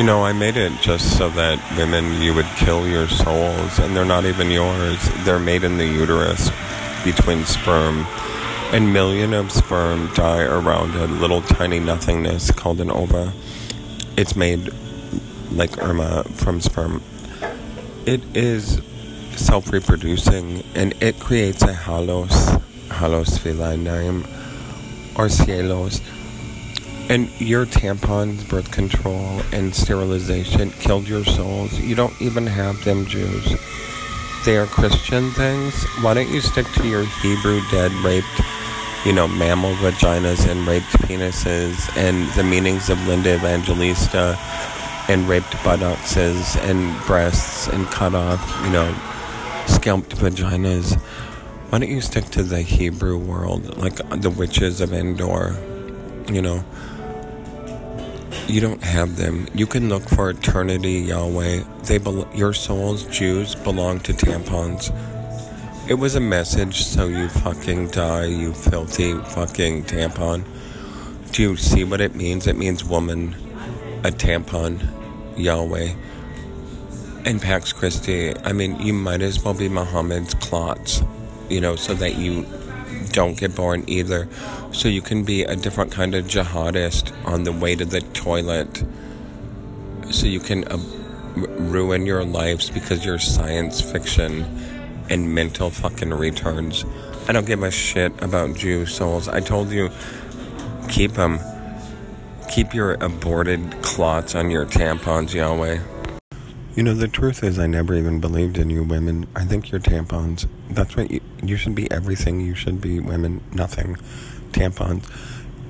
You know, I made it just so that women, you would kill your souls, and they're not even yours. They're made in the uterus between sperm. And million of sperm die around a little tiny nothingness called an ova. It's made like Irma from sperm. It is self reproducing and it creates a halos, halos name, or cielos. And your tampons, birth control, and sterilization killed your souls. You don't even have them, Jews. They are Christian things. Why don't you stick to your Hebrew dead, raped, you know, mammal vaginas and raped penises and the meanings of Linda Evangelista and raped buttocks and breasts and cut off, you know, scalped vaginas. Why don't you stick to the Hebrew world, like the witches of Endor? You know, you don't have them. You can look for eternity, Yahweh. They be- your souls, Jews, belong to tampons. It was a message, so you fucking die, you filthy fucking tampon. Do you see what it means? It means woman, a tampon, Yahweh. And Pax Christi, I mean, you might as well be Muhammad's clots, you know, so that you don't get born either. So you can be a different kind of jihadist on the way to the toilet. So you can uh, ruin your lives because you're science fiction and mental fucking retards. I don't give a shit about Jew souls. I told you, keep them. Keep your aborted clots on your tampons, Yahweh. You know, the truth is, I never even believed in you women. I think you're tampons. That's what you, you should be everything you should be, women. Nothing. Tampons.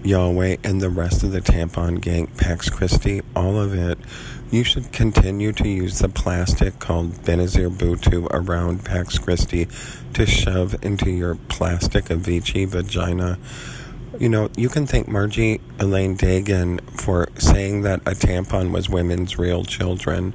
Yahweh and the rest of the tampon gang, Pax Christi, all of it. You should continue to use the plastic called Benazir Bhutto around Pax Christi to shove into your plastic Avicii vagina. You know, you can thank Margie Elaine Dagan for saying that a tampon was women's real children.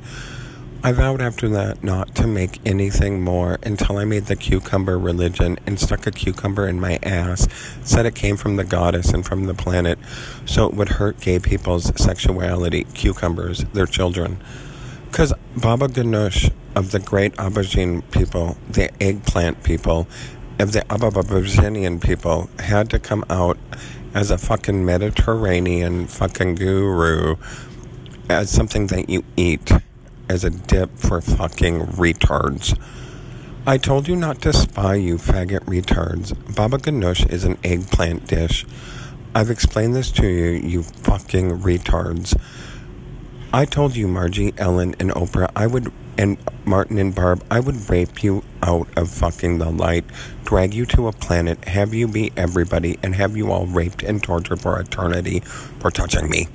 I vowed after that not to make anything more until I made the cucumber religion and stuck a cucumber in my ass, said it came from the goddess and from the planet, so it would hurt gay people's sexuality, cucumbers, their children. Because Baba Ganoush of the great Aubergine people, the eggplant people, of the Abababazinian people had to come out as a fucking Mediterranean fucking guru, as something that you eat as a dip for fucking retards. I told you not to spy, you faggot retards. Baba Ganoush is an eggplant dish. I've explained this to you, you fucking retards. I told you, Margie, Ellen, and Oprah, I would, and Martin and Barb, I would rape you out of fucking the light, drag you to a planet, have you be everybody, and have you all raped and tortured for eternity for touching me.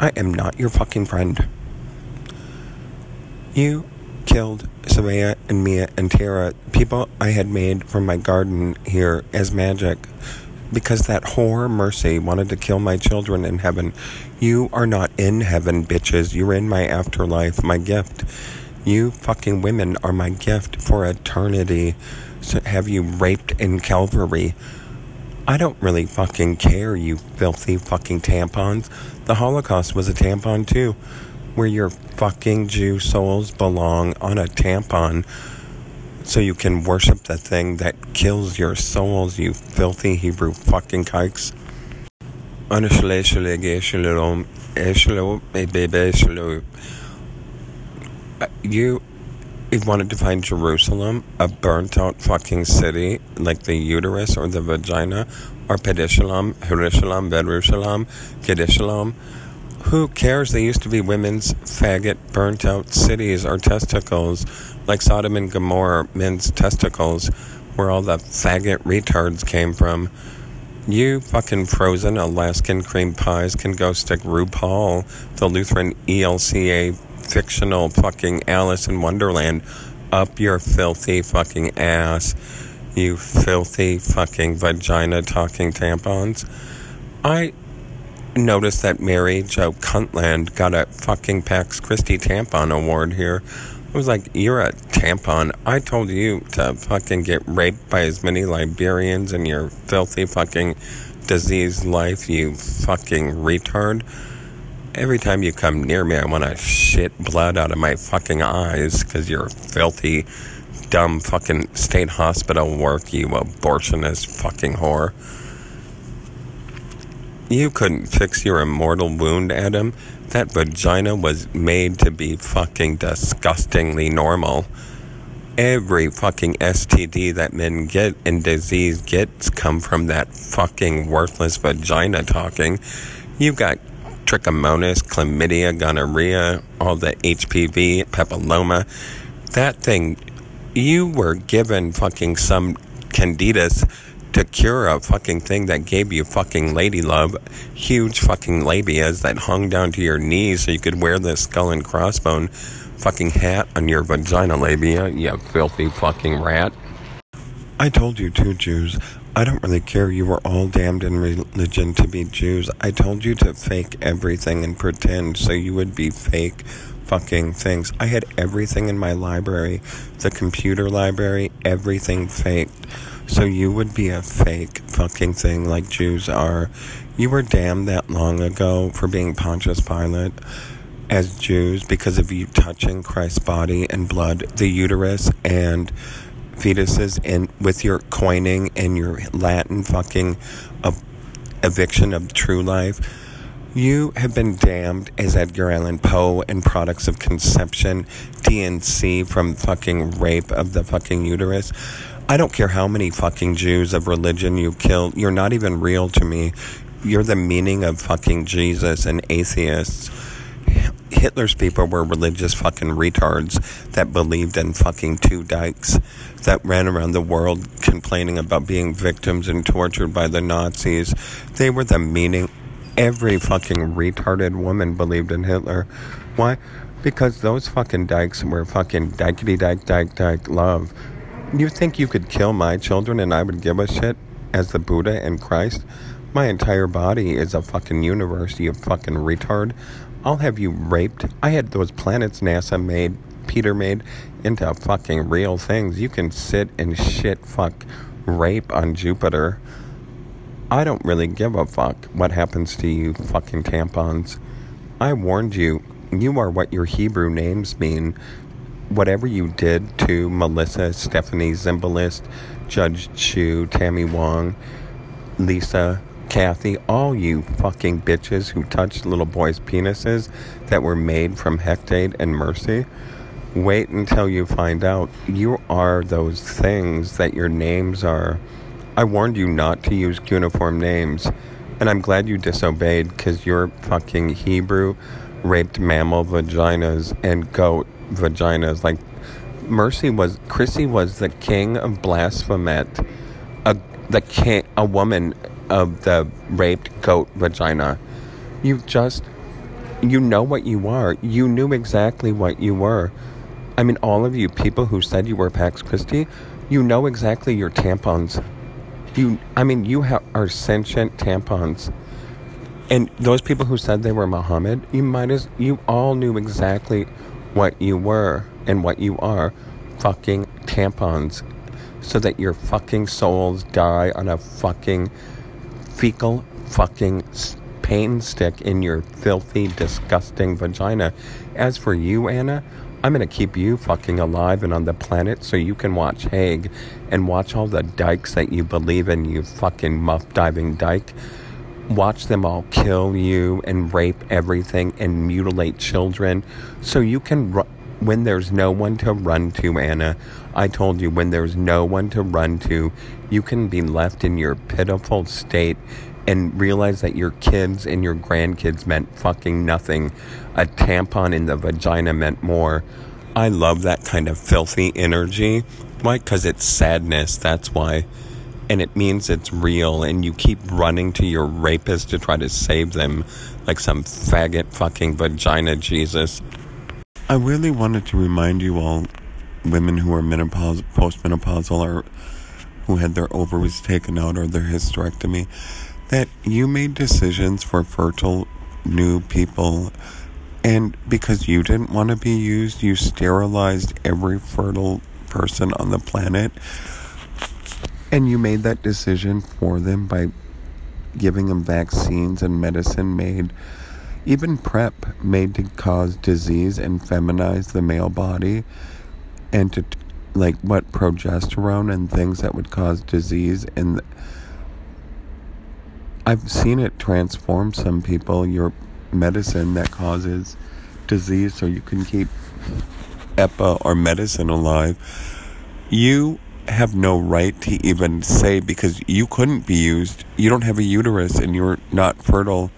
I am not your fucking friend. You killed Savea and Mia and Tara, people I had made from my garden here as magic, because that whore Mercy wanted to kill my children in heaven. You are not in heaven, bitches. You're in my afterlife, my gift. You fucking women are my gift for eternity. So have you raped in Calvary? I don't really fucking care, you filthy fucking tampons. The Holocaust was a tampon too where your fucking Jew souls belong on a tampon so you can worship the thing that kills your souls, you filthy Hebrew fucking kikes. You wanted to find Jerusalem, a burnt out fucking city like the uterus or the vagina, or Pedishalam, Jerusalem, Jerusalem, Kedishalam. Who cares? They used to be women's faggot, burnt out cities or testicles, like Sodom and Gomorrah, men's testicles, where all the faggot retards came from. You fucking frozen Alaskan cream pies can go stick RuPaul, the Lutheran ELCA fictional fucking Alice in Wonderland, up your filthy fucking ass. You filthy fucking vagina talking tampons. I noticed that Mary Jo Cuntland got a fucking Pax Christi tampon award here. I was like, you're a tampon. I told you to fucking get raped by as many Liberians in your filthy fucking diseased life, you fucking retard. Every time you come near me, I want to shit blood out of my fucking eyes because you're filthy, dumb fucking state hospital work, you abortionist fucking whore. You couldn't fix your immortal wound, Adam. That vagina was made to be fucking disgustingly normal. Every fucking STD that men get and disease gets come from that fucking worthless vagina talking. You've got trichomonas, chlamydia, gonorrhea, all the HPV, papilloma. That thing, you were given fucking some candidas to cure a fucking thing that gave you fucking lady love, huge fucking labias that hung down to your knees so you could wear the skull and crossbone fucking hat on your vagina labia, you filthy fucking rat. I told you too, Jews. I don't really care. You were all damned in religion to be Jews. I told you to fake everything and pretend so you would be fake fucking things. I had everything in my library, the computer library, everything faked. So you would be a fake fucking thing like Jews are. You were damned that long ago for being Pontius Pilate as Jews because of you touching Christ's body and blood, the uterus and fetuses, and with your coining and your Latin fucking eviction of true life. You have been damned as Edgar Allan Poe and products of conception, DNC from fucking rape of the fucking uterus. I don't care how many fucking Jews of religion you kill. You're not even real to me. You're the meaning of fucking Jesus and atheists. Hitler's people were religious fucking retards that believed in fucking two dykes that ran around the world complaining about being victims and tortured by the Nazis. They were the meaning. Every fucking retarded woman believed in Hitler. Why? Because those fucking dykes were fucking dykety dyke dyke dyke love. You think you could kill my children and I would give a shit as the Buddha and Christ? My entire body is a fucking universe, you fucking retard. I'll have you raped. I had those planets NASA made, Peter made, into fucking real things. You can sit and shit fuck rape on Jupiter. I don't really give a fuck what happens to you fucking tampons. I warned you, you are what your Hebrew names mean whatever you did to Melissa, Stephanie Zimbalist, Judge Chu, Tammy Wong, Lisa, Kathy, all you fucking bitches who touched little boys' penises that were made from Hecate and Mercy, wait until you find out you are those things that your names are. I warned you not to use cuneiform names, and I'm glad you disobeyed because your fucking Hebrew raped mammal vaginas and goat vaginas. Like Mercy was Chrissy was the king of blasphemet, a the king, a woman of the raped goat vagina. You just you know what you are. You knew exactly what you were. I mean, all of you people who said you were Pax Christi, you know exactly your tampons. You, I mean, you ha- are sentient tampons. And those people who said they were Muhammad, you might as you all knew exactly what you were and what you are fucking tampons so that your fucking souls die on a fucking fecal fucking pain stick in your filthy, disgusting vagina. As for you, Anna, I'm gonna keep you fucking alive and on the planet so you can watch Haig and watch all the dykes that you believe in, you fucking muff diving dyke. Watch them all kill you and rape everything and mutilate children so you can ru- when there's no one to run to anna i told you when there's no one to run to you can be left in your pitiful state and realize that your kids and your grandkids meant fucking nothing. A tampon in the vagina meant more. I love that kind of filthy energy. Why? Because it's sadness that's why. And it means it's real and you keep running to your rapist to try to save them like some faggot fucking vagina Jesus. I really wanted to remind you all, women who are menopause, postmenopausal, or who had their ovaries taken out or their hysterectomy, that you made decisions for fertile new people. And because you didn't want to be used, you sterilized every fertile person on the planet and you made that decision for them by giving them vaccines and medicine made even PrEP made to cause disease and feminize the male body and to like what progesterone and things that would cause disease and I've seen it transform some people your medicine that causes disease so you can keep EPA or medicine alive. You have no right to even say because you couldn't be used. You don't have a uterus and you're not fertile.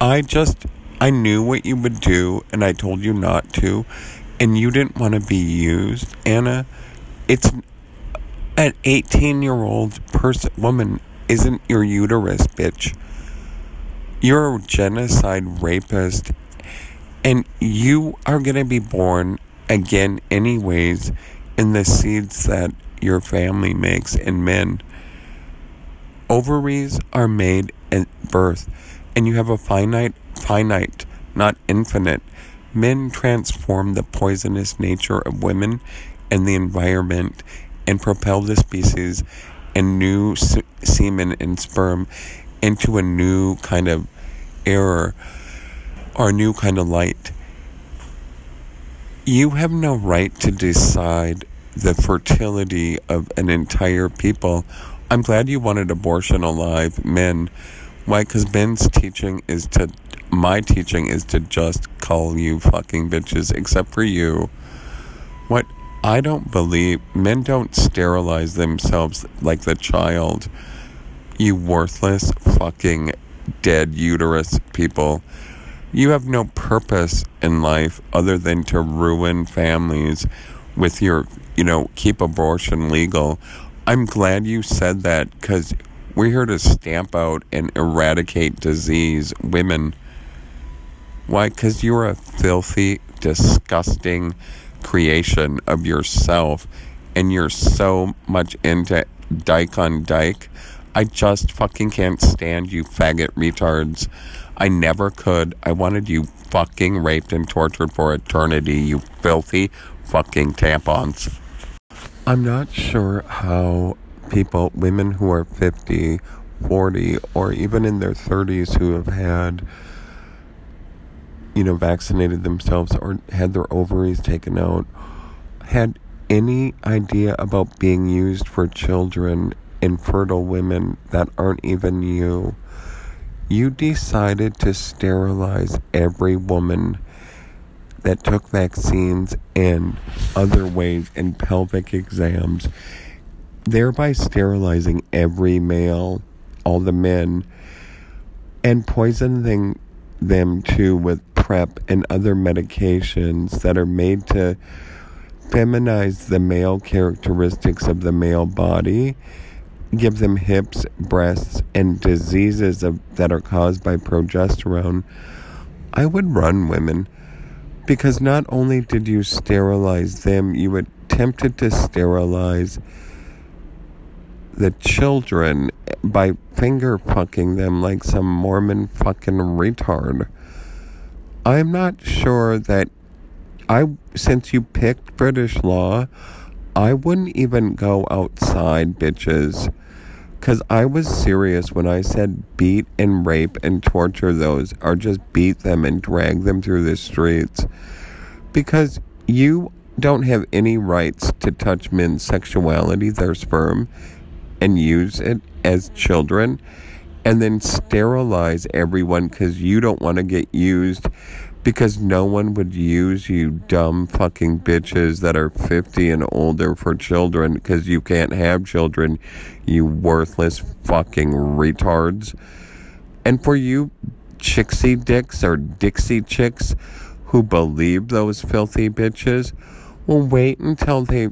I just I knew what you would do and I told you not to and you didn't want to be used, Anna, it's an 18 year old person, woman isn't your uterus, bitch. You're a genocide rapist, and you are going to be born again, anyways, in the seeds that your family makes in men. Ovaries are made at birth, and you have a finite, finite, not infinite Men transform the poisonous nature of women and the environment and propel the species and new semen and sperm into a new kind of error or a new kind of light. You have no right to decide the fertility of an entire people. I'm glad you wanted abortion alive, men. Why? Because men's teaching is to my teaching is to just call you fucking bitches, except for you. What I don't believe, men don't sterilize themselves like the child. You worthless fucking dead uterus people. You have no purpose in life other than to ruin families with your, you know, keep abortion legal. I'm glad you said that because we're here to stamp out and eradicate disease. Women why? Because you're a filthy, disgusting creation of yourself and you're so much into dyke on dyke. I just fucking can't stand you faggot retards. I never could. I wanted you fucking raped and tortured for eternity, you filthy fucking tampons. I'm not sure how people, women who are 50, 40, or even in their 30s who have had you know, vaccinated themselves or had their ovaries taken out, had any idea about being used for children, infertile women that aren't even you. You decided to sterilize every woman that took vaccines and other ways and pelvic exams, thereby sterilizing every male, all the men, and poisoning them too with PrEP and other medications that are made to feminize the male characteristics of the male body, give them hips, breasts, and diseases of, that are caused by progesterone, I would run women because not only did you sterilize them, you attempted to sterilize the children by finger fucking them like some Mormon fucking retard. I'm not sure that I, since you picked British law, I wouldn't even go outside, bitches. Because I was serious when I said beat and rape and torture those, or just beat them and drag them through the streets. Because you don't have any rights to touch men's sexuality, their sperm, and use it as children and then sterilize everyone because you don't want to get used because no one would use you dumb fucking bitches that are 50 and older for children because you can't have children, you worthless fucking retards. And for you chicksy dicks or Dixie chicks who believe those filthy bitches, well, wait until they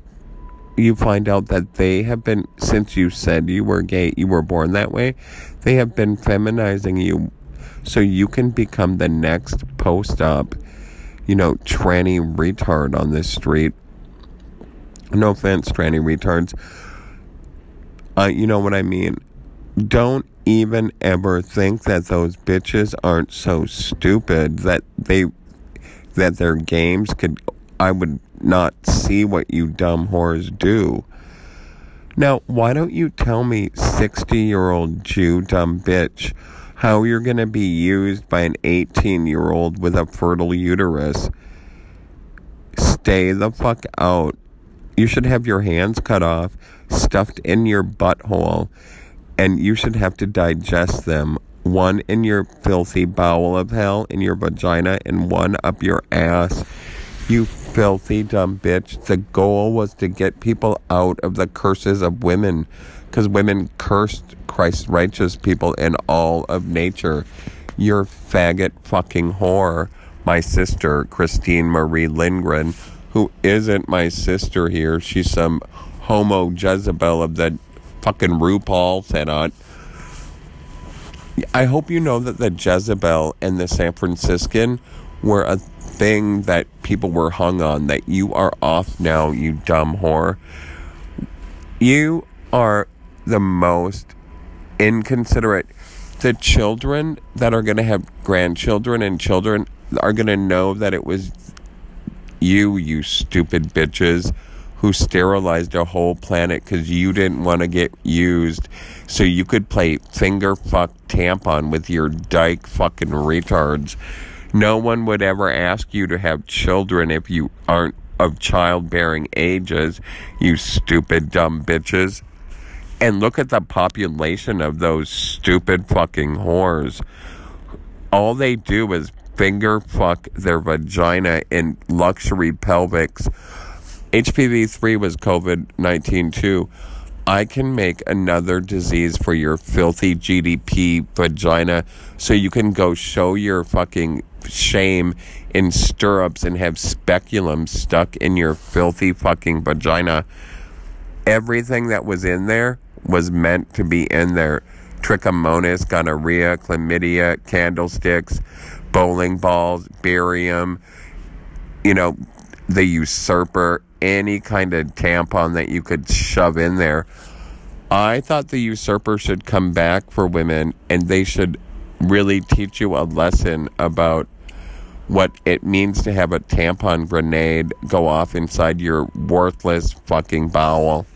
you find out that they have been, since you said you were gay, you were born that way, they have been feminizing you so you can become the next post op, you know, tranny retard on this street. No offense, tranny retards. Uh, you know what I mean? Don't even ever think that those bitches aren't so stupid that they that their games could I would not see what you dumb whores do. Now, why don't you tell me, 60 year old Jew dumb bitch, how you're going to be used by an 18 year old with a fertile uterus. Stay the fuck out. You should have your hands cut off, stuffed in your butthole, and you should have to digest them. One in your filthy bowel of hell, in your vagina, and one up your ass. You filthy dumb bitch. The goal was to get people out of the curses of women because women cursed Christ's righteous people and all of nature. You're faggot fucking whore. My sister, Christine Marie Lindgren, who isn't my sister here, she's some homo Jezebel of the fucking RuPaul on. I hope you know that the Jezebel and the San Franciscan were a thing that people were hung on, that you are off now, you dumb whore. You are the most inconsiderate. The children that are going to have grandchildren and children are going to know that it was you, you stupid bitches, who sterilized a whole planet because you didn't want to get used so you could play finger fuck tampon with your dyke fucking retards. No one would ever ask you to have children if you aren't of childbearing ages, you stupid dumb bitches. And look at the population of those stupid fucking whores. All they do is finger fuck their vagina in luxury pelvics. HPV 3 was COVID 19 too. I can make another disease for your filthy GDP vagina so you can go show your fucking shame in stirrups and have speculum stuck in your filthy fucking vagina. Everything that was in there was meant to be in there. Trichomonas, gonorrhea, chlamydia, candlesticks, bowling balls, barium, you know, the usurper, any kind of tampon that you could shove in there. I thought the usurper should come back for women and they should really teach you a lesson about what it means to have a tampon grenade go off inside your worthless fucking bowel.